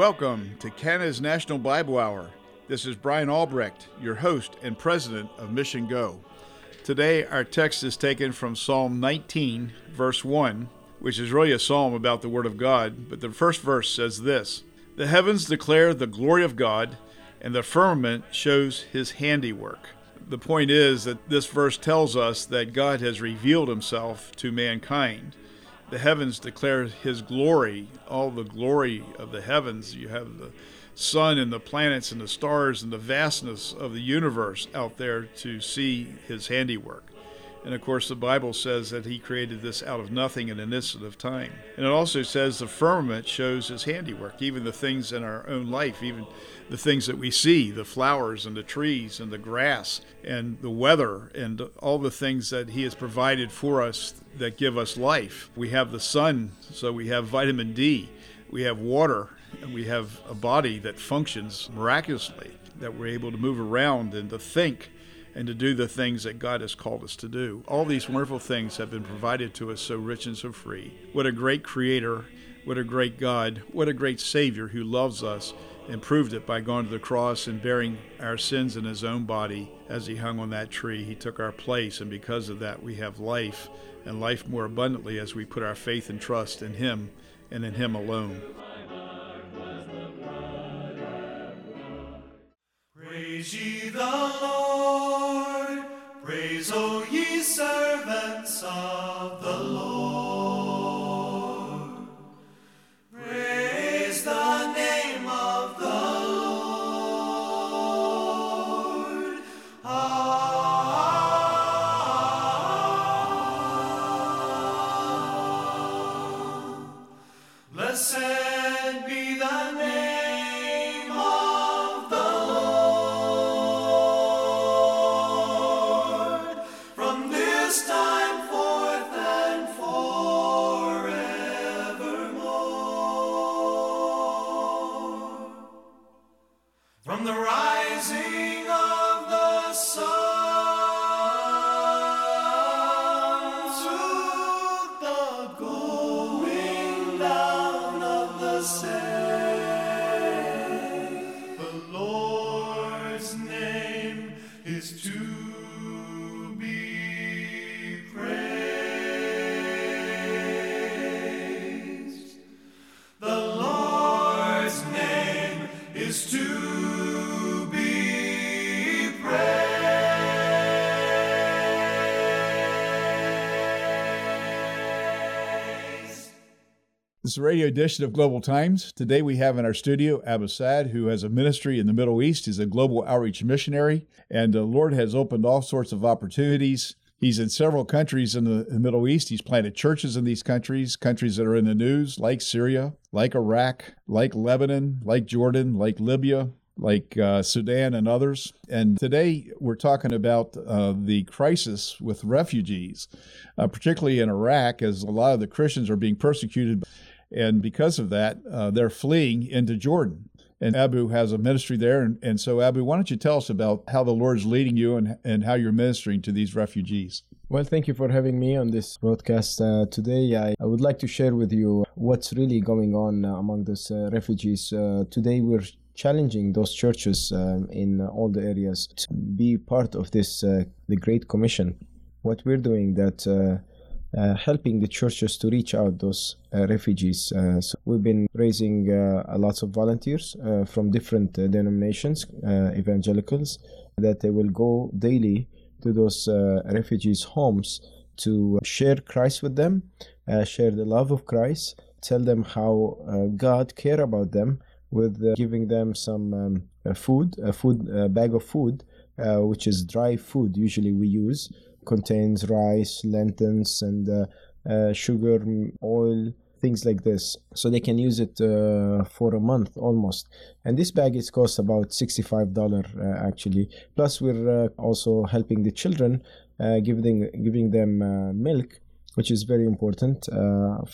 Welcome to Canada's National Bible Hour. This is Brian Albrecht, your host and president of Mission Go. Today, our text is taken from Psalm 19, verse 1, which is really a psalm about the Word of God, but the first verse says this The heavens declare the glory of God, and the firmament shows his handiwork. The point is that this verse tells us that God has revealed himself to mankind the heavens declare his glory, all the glory of the heavens. You have the sun and the planets and the stars and the vastness of the universe out there to see his handiwork. And of course, the Bible says that he created this out of nothing in an instant of time. And it also says the firmament shows his handiwork, even the things in our own life, even the things that we see the flowers and the trees and the grass and the weather and all the things that he has provided for us that give us life. We have the sun, so we have vitamin D, we have water, and we have a body that functions miraculously, that we're able to move around and to think and to do the things that God has called us to do. All these wonderful things have been provided to us so rich and so free. What a great creator, what a great God, what a great Savior who loves us and proved it by going to the cross and bearing our sins in his own body as he hung on that tree. He took our place, and because of that, we have life and life more abundantly as we put our faith and trust in him and in him alone. Praise ye the Lord, praise, O ye servants of This is a radio edition of Global Times. Today we have in our studio Abba Sad, who has a ministry in the Middle East. He's a global outreach missionary, and the Lord has opened all sorts of opportunities. He's in several countries in the, the Middle East. He's planted churches in these countries, countries that are in the news, like Syria, like Iraq, like Lebanon, like Jordan, like Libya, like uh, Sudan and others. And today we're talking about uh, the crisis with refugees, uh, particularly in Iraq, as a lot of the Christians are being persecuted. And because of that, uh, they're fleeing into Jordan. And Abu has a ministry there. And, and so, Abu, why don't you tell us about how the Lord's leading you and, and how you're ministering to these refugees? Well, thank you for having me on this broadcast uh, today. I, I would like to share with you what's really going on uh, among those uh, refugees. Uh, today, we're challenging those churches um, in all the areas to be part of this uh, the Great Commission. What we're doing that. Uh, uh, helping the churches to reach out those uh, refugees. Uh, so we've been raising uh, lots of volunteers uh, from different uh, denominations, evangelicals, that they will go daily to those refugees' homes to share Christ with them, share the love of Christ, tell them how God care about them with giving them some um, food, a food a bag of food, which is dry food usually we use contains rice, lentils, and uh, uh, sugar, oil, things like this. So they can use it uh, for a month almost. And this bag is cost about $65 uh, actually. Plus, we're uh, also helping the children, uh, giving, giving them milk, which is very important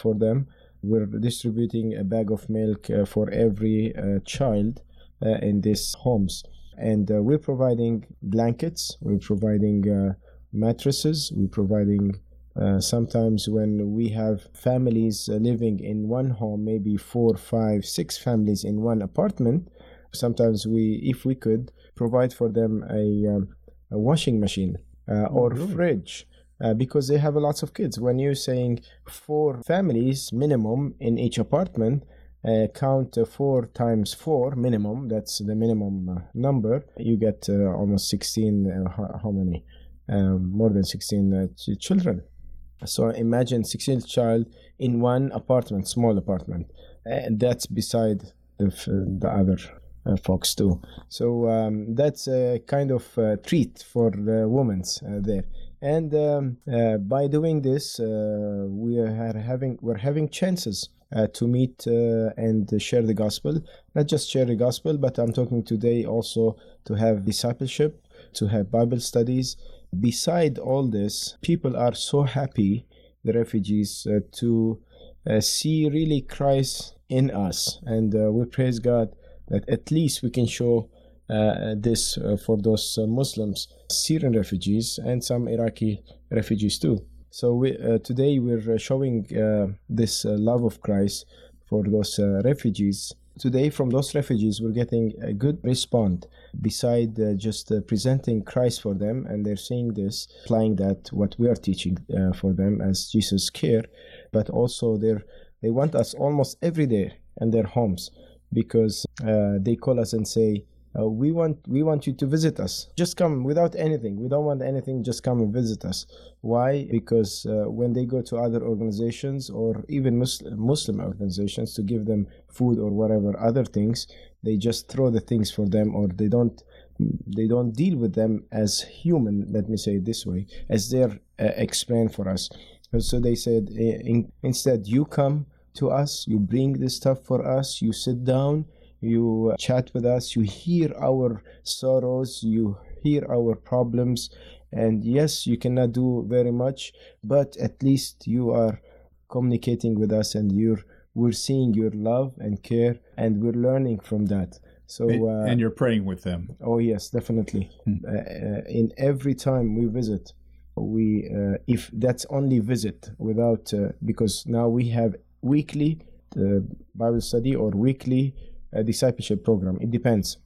for them. We're distributing a bag of milk for every child in these homes. And we're providing blankets, we're providing mattresses. We're providing Uh, sometimes when we have families uh, living in one home, maybe four, five, six families in one apartment, sometimes we, if we could, provide for them a, um, a washing machine uh, or really? fridge. Uh, because they have lots of kids. When you're saying four families minimum in each apartment, uh, count four times four minimum, that's the minimum uh, number, you get uh, almost 16, how, how, many? Um, more than 16 ch- children. So imagine 16 child in one apartment, small apartment. And that's beside the, the other uh, folks too. So um, that's a kind of uh, treat for the women uh, there. And um, uh, by doing this, uh, we are having we're having chances uh, to meet and share the gospel. Not just share the gospel, but I'm talking today also to have discipleship, to have Bible studies, beside all this, people are so happy, the refugees, uh, to uh, see really Christ in us. And uh, we praise God that at least we can show uh, this uh, for those uh, Muslims, Syrian refugees, and some Iraqi refugees too. So we, today we're showing this love of Christ for those refugees today from those refugees we're getting a good response beside uh, just uh, presenting christ for them. And they're seeing this applying that what we are teaching uh, for them as jesus care but also they're they want us almost every day in their homes because uh, they call us and say uh, we want we want you to visit us. Just come without anything. We don't want anything. Just come and visit us. Why? Because uh, when they go to other organizations or even muslim, muslim organizations to give them food or whatever other things they just throw the things for them or they don't they don't deal with them as human let me say it this way as they're uh, explained for us. So they said in, instead you come to us you bring this stuff for us you sit down you chat with us, you hear our sorrows, you hear our problems, and yes, you cannot do very much, but at least you are communicating with us and you're we're seeing your love and care and we're learning from that. So uh, and you're praying with them. oh yes definitely. Hmm. uh, uh in every time we visit we uh, if that's only visit without uh, because now we have weekly uh, bible study or weekly a discipleship program. It depends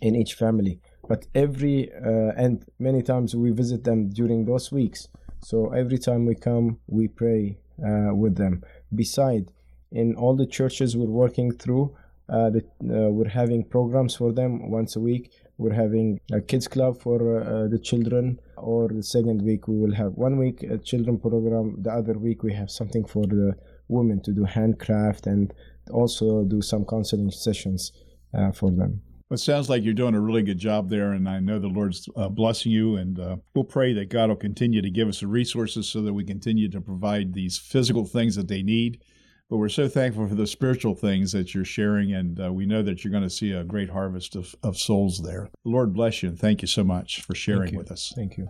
in each family, but every uh, and many times we visit them during those weeks. So every time we come, we pray uh, with them. Beside, in all the churches we're working through, uh, the, uh, we're having programs for them once a week. We're having a kids club for uh, the children, or the second week we will have one week a children program. The other week we have something for the women to do handcraft and also do some counseling sessions uh, for them. Well, it sounds like you're doing a really good job there, and I know the Lord's uh, blessing you. And uh, we'll pray that God will continue to give us the resources so that we continue to provide these physical things that they need. But we're so thankful for the spiritual things that you're sharing, and uh, we know that you're going to see a great harvest of, of souls there. Lord bless you, and thank you so much for sharing with us. Thank you.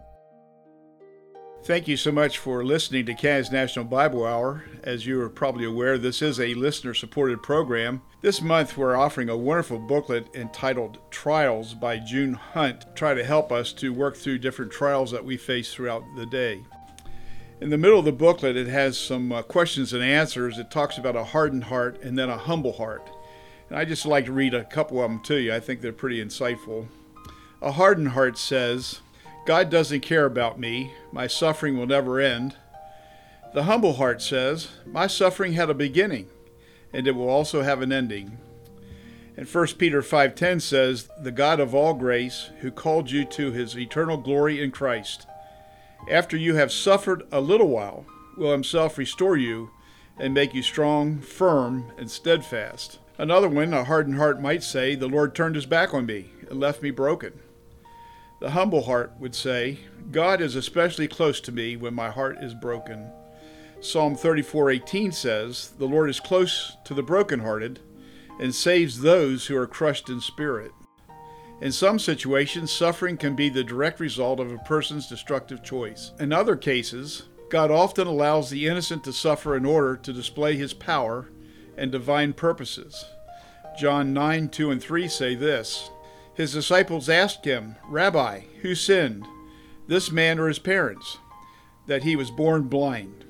Thank you so much for listening to Canada's National Bible Hour. As you are probably aware, this is a listener supported program. This month, we're offering a wonderful booklet entitled Trials by June Hunt, to try to help us to work through different trials that we face throughout the day. In the middle of the booklet, it has some uh, questions and answers. It talks about a hardened heart and then a humble heart. And I just like to read a couple of them to you. I think they're pretty insightful. A hardened heart says, God doesn't care about me. My suffering will never end. The humble heart says, My suffering had a beginning, and it will also have an ending. And 1 Peter 5:10 says, "The God of all grace, who called you to his eternal glory in Christ, after you have suffered a little while, will himself restore you and make you strong, firm, and steadfast." Another one, a hardened heart might say, "The Lord turned his back on me and left me broken." The humble heart would say, God is especially close to me when my heart is broken. Psalm 34:18 says, "The Lord is close to the brokenhearted and saves those who are crushed in spirit." In some situations, suffering can be the direct result of a person's destructive choice. In other cases, God often allows the innocent to suffer in order to display his power and divine purposes. John 9, 2 and 3 say this his disciples asked him, Rabbi, who sinned, this man or his parents, that he was born blind.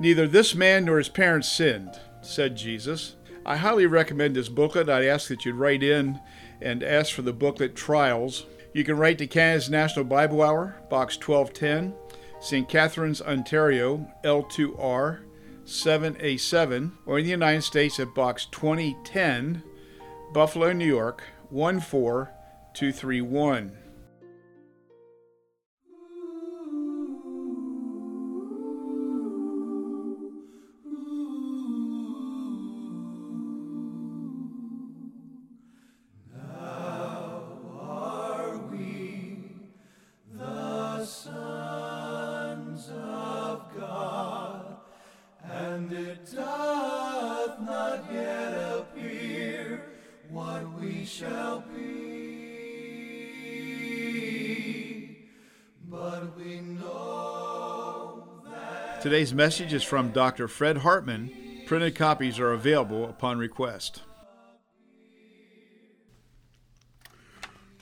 Neither this man nor his parents sinned, said Jesus. I highly recommend this booklet. I'd ask that you write in and ask for the booklet Trials. You can write to Canada's National Bible Hour, Box 1210, St. Catharines, Ontario, L2R 7A7, or in the United States at Box 2010, Buffalo, New York 14231. Today's message is from Dr. Fred Hartman. Printed copies are available upon request.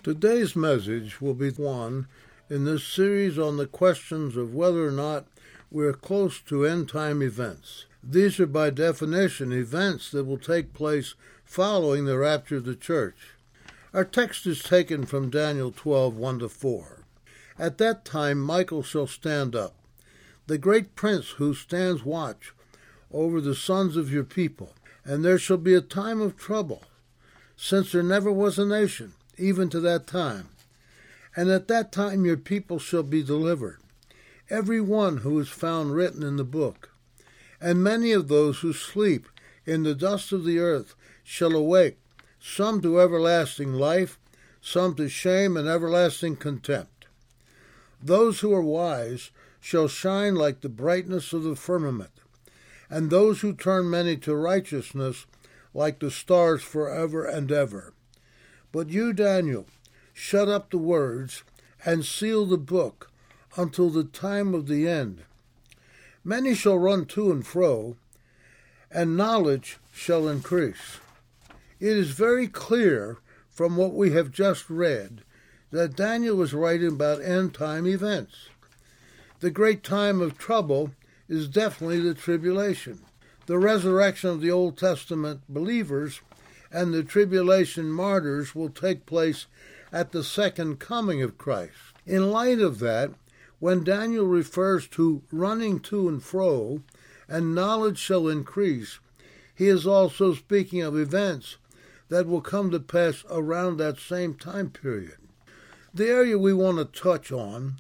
Today's message will be one in this series on the questions of whether or not we're close to end time events. These are by definition events that will take place following the rapture of the church. Our text is taken from Daniel 12 1 to 4. At that time Michael shall stand up the great prince who stands watch over the sons of your people. And there shall be a time of trouble, since there never was a nation, even to that time. And at that time your people shall be delivered, every one who is found written in the book. And many of those who sleep in the dust of the earth shall awake, some to everlasting life, some to shame and everlasting contempt. Those who are wise shall shine like the brightness of the firmament, and those who turn many to righteousness like the stars forever and ever. But you, Daniel, shut up the words and seal the book until the time of the end. Many shall run to and fro, and knowledge shall increase. It is very clear from what we have just read that Daniel was writing about end time events. The great time of trouble is definitely the tribulation. The resurrection of the Old Testament believers and the tribulation martyrs will take place at the second coming of Christ. In light of that, when Daniel refers to running to and fro, and knowledge shall increase, he is also speaking of events that will come to pass around that same time period. The area we want to touch on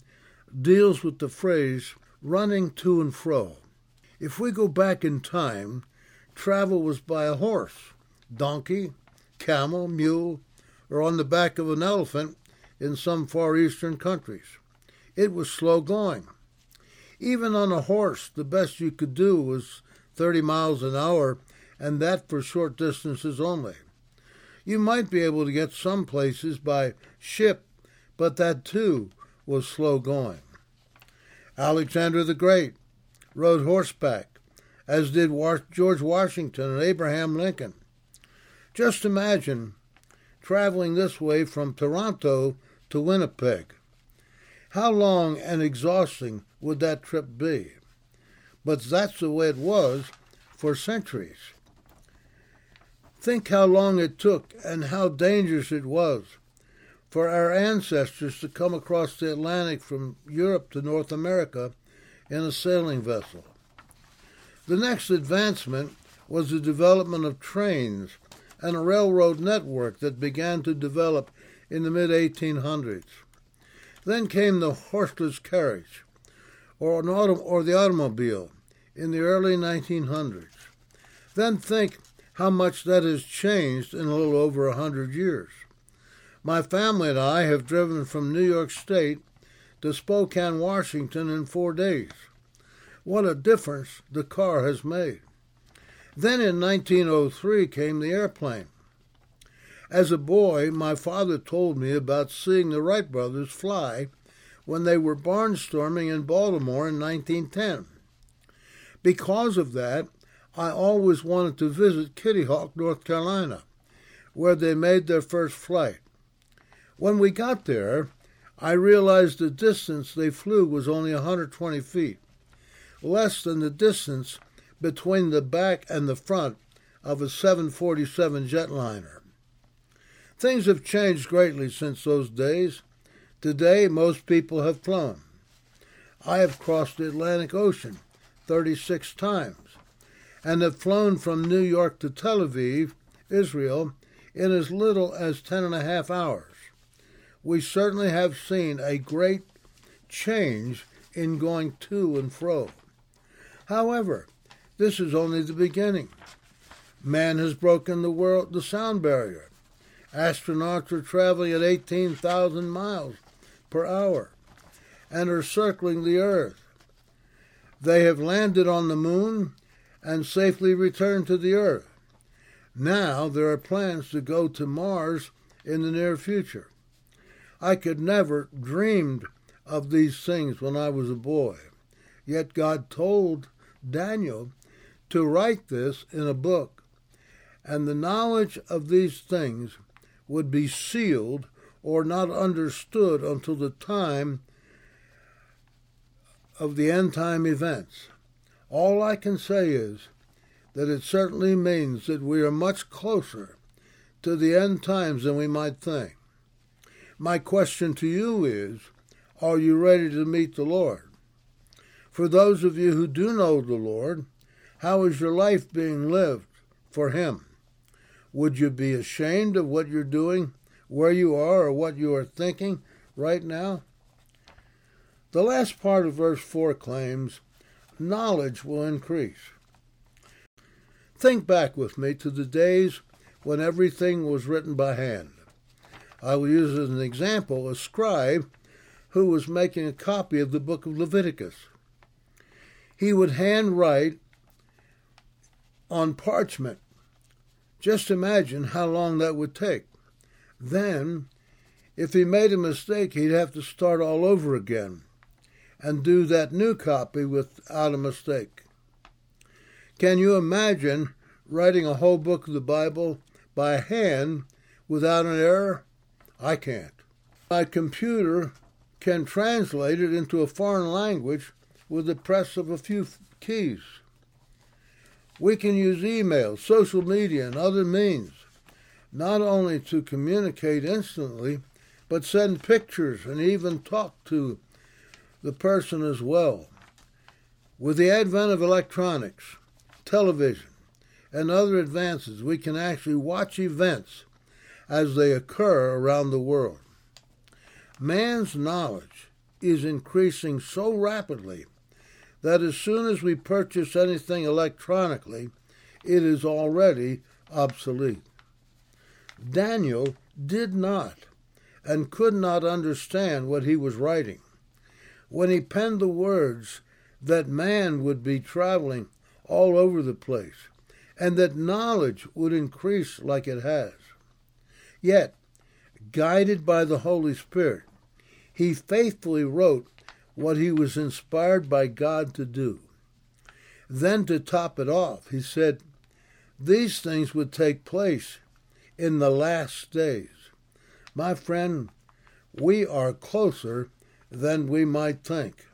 deals with the phrase running to and fro. If we go back in time, travel was by a horse, donkey, camel, mule, or on the back of an elephant in some Far Eastern countries. It was slow going. Even on a horse, the best you could do was 30 miles an hour, and that for short distances only. You might be able to get some places by ship, but that too was slow going. Alexander the Great rode horseback, as did George Washington and Abraham Lincoln. Just imagine traveling this way from Toronto to Winnipeg. How long and exhausting would that trip be? But that's the way it was for centuries. Think how long it took and how dangerous it was for our ancestors to come across the Atlantic from Europe to North America in a sailing vessel. The next advancement was the development of trains and a railroad network that began to develop in the mid 1800s. Then came the horseless carriage, or, or the automobile, in the early 1900s. Then think how much that has changed in a little over a hundred years. My family and I have driven from New York State to Spokane, Washington in four days. What a difference the car has made. Then in 1903 came the airplane. As a boy, my father told me about seeing the Wright brothers fly when they were barnstorming in Baltimore in 1910. Because of that, I always wanted to visit Kitty Hawk, North Carolina, where they made their first flight. When we got there, I realized the distance they flew was only 120 feet, less than the distance between the back and the front of a 747 jetliner. Things have changed greatly since those days. Today, most people have flown. I have crossed the Atlantic Ocean 36 times and have flown from New York to Tel Aviv, Israel, in as little as ten and a half hours. We certainly have seen a great change in going to and fro. However, this is only the beginning. Man has broken the world the sound barrier. Astronauts are traveling at 18,000 miles per hour and are circling the earth. They have landed on the moon and safely returned to the earth. Now there are plans to go to Mars in the near future. I could never dreamed of these things when I was a boy. Yet God told Daniel to write this in a book, and the knowledge of these things would be sealed or not understood until the time of the end time events. All I can say is that it certainly means that we are much closer to the end times than we might think. My question to you is Are you ready to meet the Lord? For those of you who do know the Lord, how is your life being lived for Him? Would you be ashamed of what you're doing, where you are, or what you are thinking right now? The last part of verse 4 claims knowledge will increase. Think back with me to the days when everything was written by hand. I will use as an example a scribe who was making a copy of the book of Leviticus. He would handwrite on parchment. Just imagine how long that would take. Then, if he made a mistake, he'd have to start all over again and do that new copy without a mistake. Can you imagine writing a whole book of the Bible by hand without an error? I can't. My computer can translate it into a foreign language with the press of a few keys. We can use email, social media, and other means not only to communicate instantly, but send pictures and even talk to the person as well. With the advent of electronics, television, and other advances, we can actually watch events as they occur around the world. Man's knowledge is increasing so rapidly that as soon as we purchase anything electronically, it is already obsolete. Daniel did not and could not understand what he was writing. When he penned the words that man would be traveling all over the place and that knowledge would increase like it has. Yet, guided by the Holy Spirit, he faithfully wrote what he was inspired by God to do. Then, to top it off, he said, These things would take place in the last days. My friend, we are closer than we might think.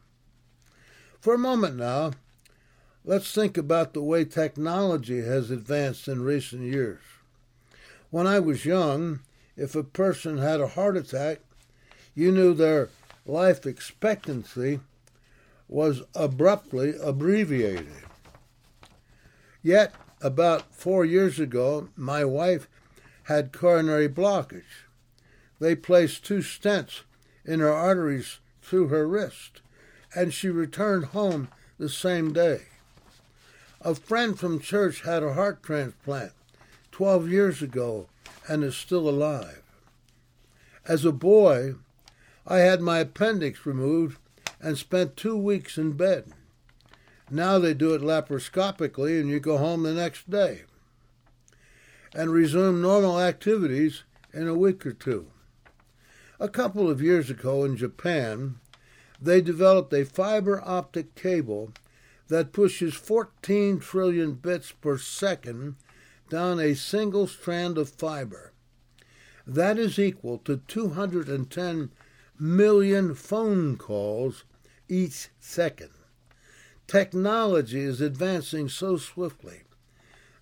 For a moment now, let's think about the way technology has advanced in recent years. When I was young, if a person had a heart attack, you knew their life expectancy was abruptly abbreviated. Yet, about four years ago, my wife had coronary blockage. They placed two stents in her arteries through her wrist, and she returned home the same day. A friend from church had a heart transplant 12 years ago and is still alive. As a boy, I had my appendix removed and spent two weeks in bed. Now they do it laparoscopically and you go home the next day and resume normal activities in a week or two. A couple of years ago in Japan, they developed a fiber optic cable that pushes 14 trillion bits per second down a single strand of fiber. That is equal to 210 million phone calls each second. Technology is advancing so swiftly,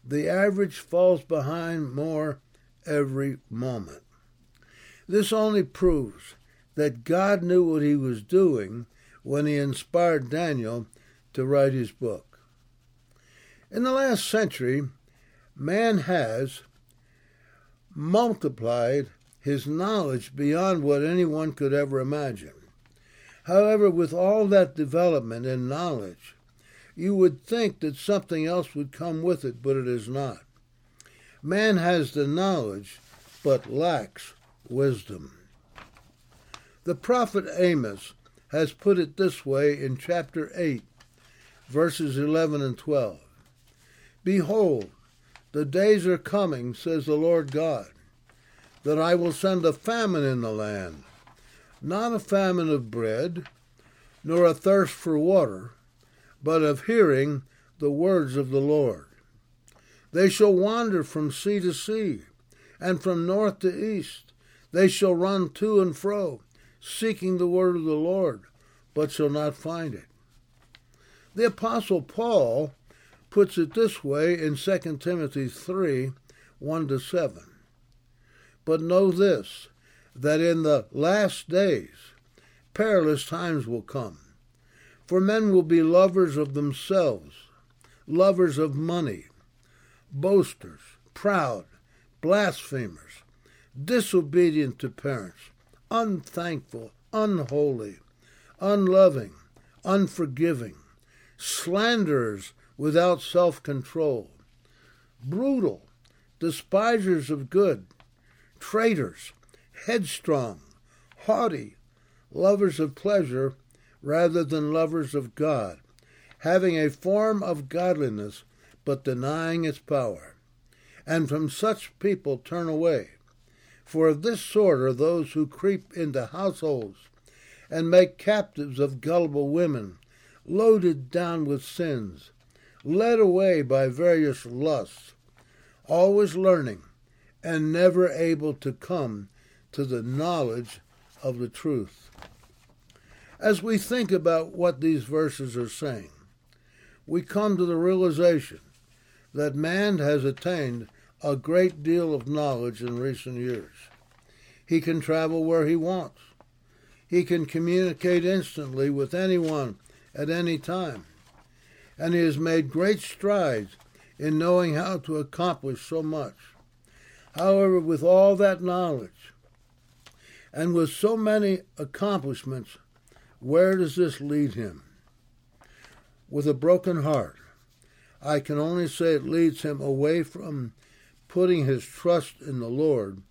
the average falls behind more every moment. This only proves that God knew what he was doing when he inspired Daniel to write his book. In the last century, man has multiplied his knowledge beyond what anyone could ever imagine. However, with all that development and knowledge, you would think that something else would come with it, but it is not. Man has the knowledge, but lacks wisdom. The prophet Amos has put it this way in chapter 8, verses 11 and 12 Behold, the days are coming, says the Lord God, that I will send a famine in the land, not a famine of bread, nor a thirst for water, but of hearing the words of the Lord. They shall wander from sea to sea, and from north to east. They shall run to and fro, seeking the word of the Lord, but shall not find it. The Apostle Paul puts it this way in 2 Timothy 3 1 to 7. But know this, that in the last days perilous times will come. For men will be lovers of themselves, lovers of money, boasters, proud, blasphemers, disobedient to parents, unthankful, unholy, unloving, unforgiving, slanderers without self control, brutal, despisers of good, traitors, headstrong, haughty, lovers of pleasure rather than lovers of God, having a form of godliness but denying its power. And from such people turn away. For of this sort are those who creep into households and make captives of gullible women, loaded down with sins, led away by various lusts, always learning and never able to come to the knowledge of the truth. As we think about what these verses are saying, we come to the realization that man has attained a great deal of knowledge in recent years. He can travel where he wants. He can communicate instantly with anyone at any time. And he has made great strides in knowing how to accomplish so much. However, with all that knowledge and with so many accomplishments, where does this lead him? With a broken heart, I can only say it leads him away from putting his trust in the Lord,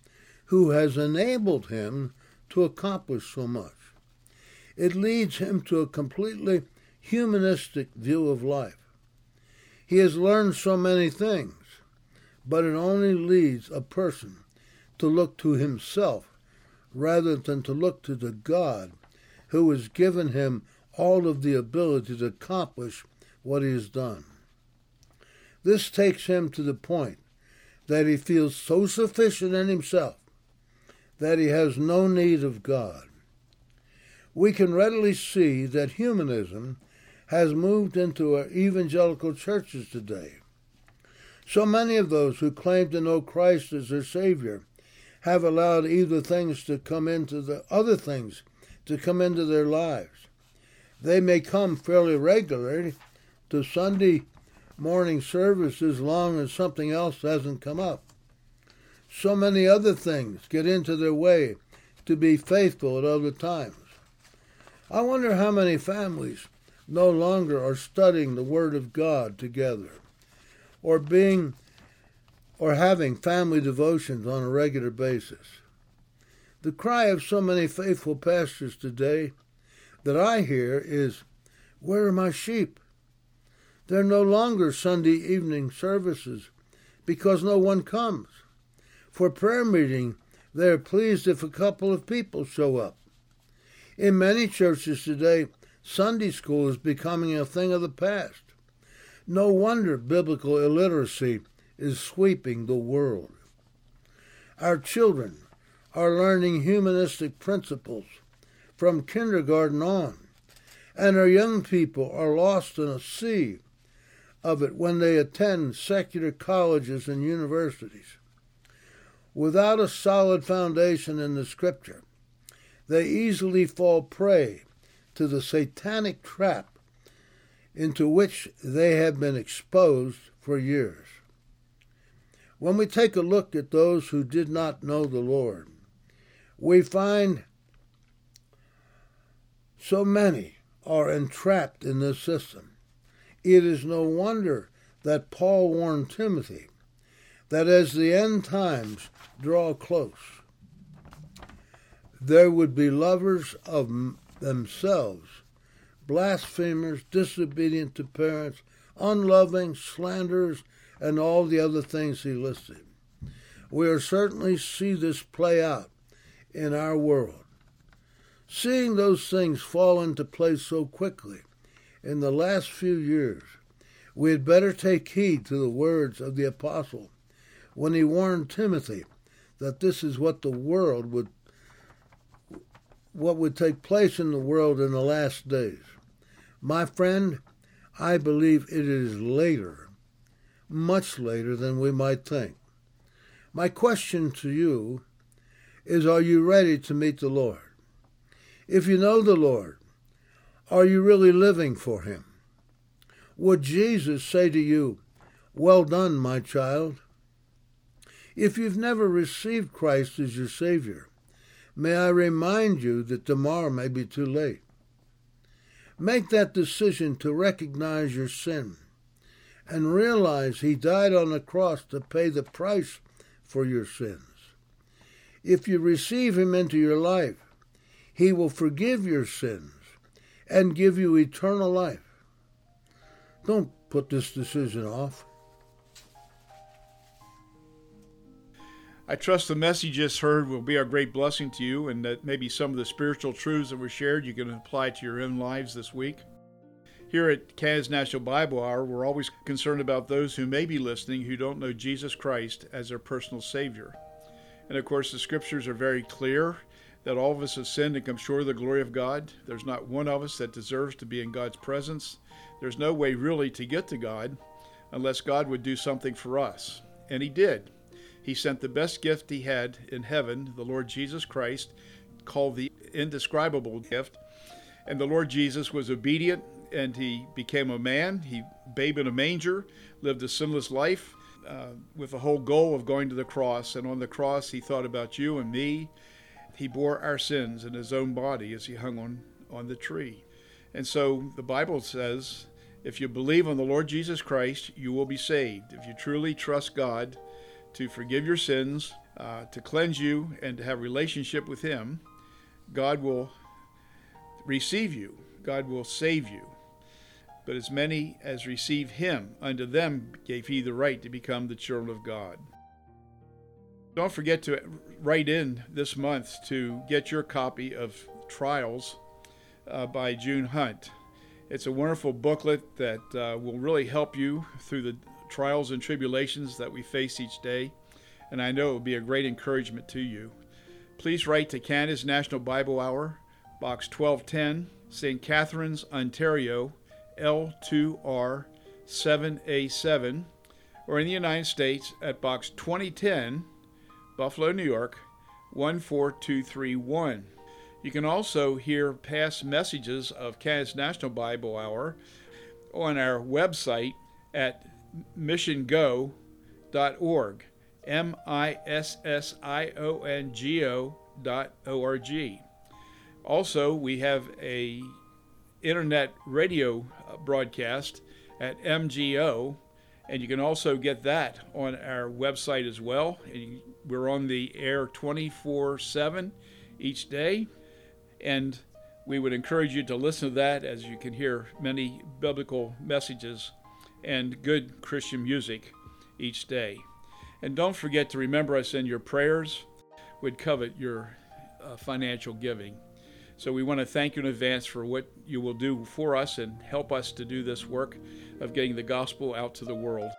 who has enabled him to accomplish so much. It leads him to a completely humanistic view of life. He has learned so many things, but it only leads a person to look to himself rather than to look to the God who has given him all of the ability to accomplish what he has done. This takes him to the point that he feels so sufficient in himself that he has no need of God. We can readily see that humanism has moved into our evangelical churches today. So many of those who claim to know Christ as their Savior have allowed either things to come into the other things to come into their lives. They may come fairly regularly to Sunday morning service as long as something else hasn't come up. So many other things get into their way to be faithful at other times. I wonder how many families no longer are studying the Word of God together or being or having family devotions on a regular basis. The cry of so many faithful pastors today that I hear is, Where are my sheep? There are no longer Sunday evening services because no one comes. For prayer meeting, they are pleased if a couple of people show up. In many churches today, Sunday school is becoming a thing of the past. No wonder biblical illiteracy is sweeping the world. Our children are learning humanistic principles from kindergarten on, and our young people are lost in a sea of it when they attend secular colleges and universities. Without a solid foundation in the Scripture, they easily fall prey to the satanic trap into which they have been exposed for years. When we take a look at those who did not know the Lord, we find so many are entrapped in this system. It is no wonder that Paul warned Timothy that as the end times draw close, there would be lovers of themselves, blasphemers, disobedient to parents, unloving, slanderers, and all the other things he listed. We are certainly see this play out in our world. Seeing those things fall into place so quickly in the last few years, we had better take heed to the words of the apostle when he warned Timothy that this is what the world would what would take place in the world in the last days. My friend, I believe it is later, much later than we might think. My question to you is Are you ready to meet the Lord? If you know the Lord, are you really living for Him? Would Jesus say to you, Well done, my child? If you've never received Christ as your Savior, may I remind you that tomorrow may be too late. Make that decision to recognize your sin and realize He died on the cross to pay the price for your sins. If you receive Him into your life, He will forgive your sins and give you eternal life. Don't put this decision off. I trust the message you just heard will be a great blessing to you and that maybe some of the spiritual truths that were shared you can apply to your own lives this week. Here at Canada's National Bible Hour, we're always concerned about those who may be listening who don't know Jesus Christ as their personal Savior. And of course, the scriptures are very clear that all of us have sinned and come short of the glory of God. There's not one of us that deserves to be in God's presence. There's no way really to get to God unless God would do something for us. And He did. He sent the best gift He had in heaven, the Lord Jesus Christ, called the indescribable gift. And the Lord Jesus was obedient and He became a man. He babe in a manger, lived a sinless life. Uh, with the whole goal of going to the cross. And on the cross, he thought about you and me. He bore our sins in his own body as he hung on, on the tree. And so the Bible says if you believe on the Lord Jesus Christ, you will be saved. If you truly trust God to forgive your sins, uh, to cleanse you, and to have relationship with Him, God will receive you. God will save you. But as many as receive him, unto them gave he the right to become the children of God. Don't forget to write in this month to get your copy of Trials uh, by June Hunt. It's a wonderful booklet that uh, will really help you through the trials and tribulations that we face each day, and I know it will be a great encouragement to you. Please write to Canada's National Bible Hour, Box 1210, St. Catharines, Ontario L2R 7A7, or in the United States at Box 2010, Buffalo, New York 14231. You can also hear past messages of Canada's National Bible Hour on our website at missiongo.org. M I S S I O N G O dot O R G. Also, we have a internet radio uh, broadcast at MGO, and you can also get that on our website as well. And we're on the air 24 7 each day, and we would encourage you to listen to that as you can hear many biblical messages and good Christian music each day. And don't forget to remember us in your prayers. We'd covet your uh, financial giving. So we want to thank you in advance for what you will do for us and help us to do this work of getting the gospel out to the world.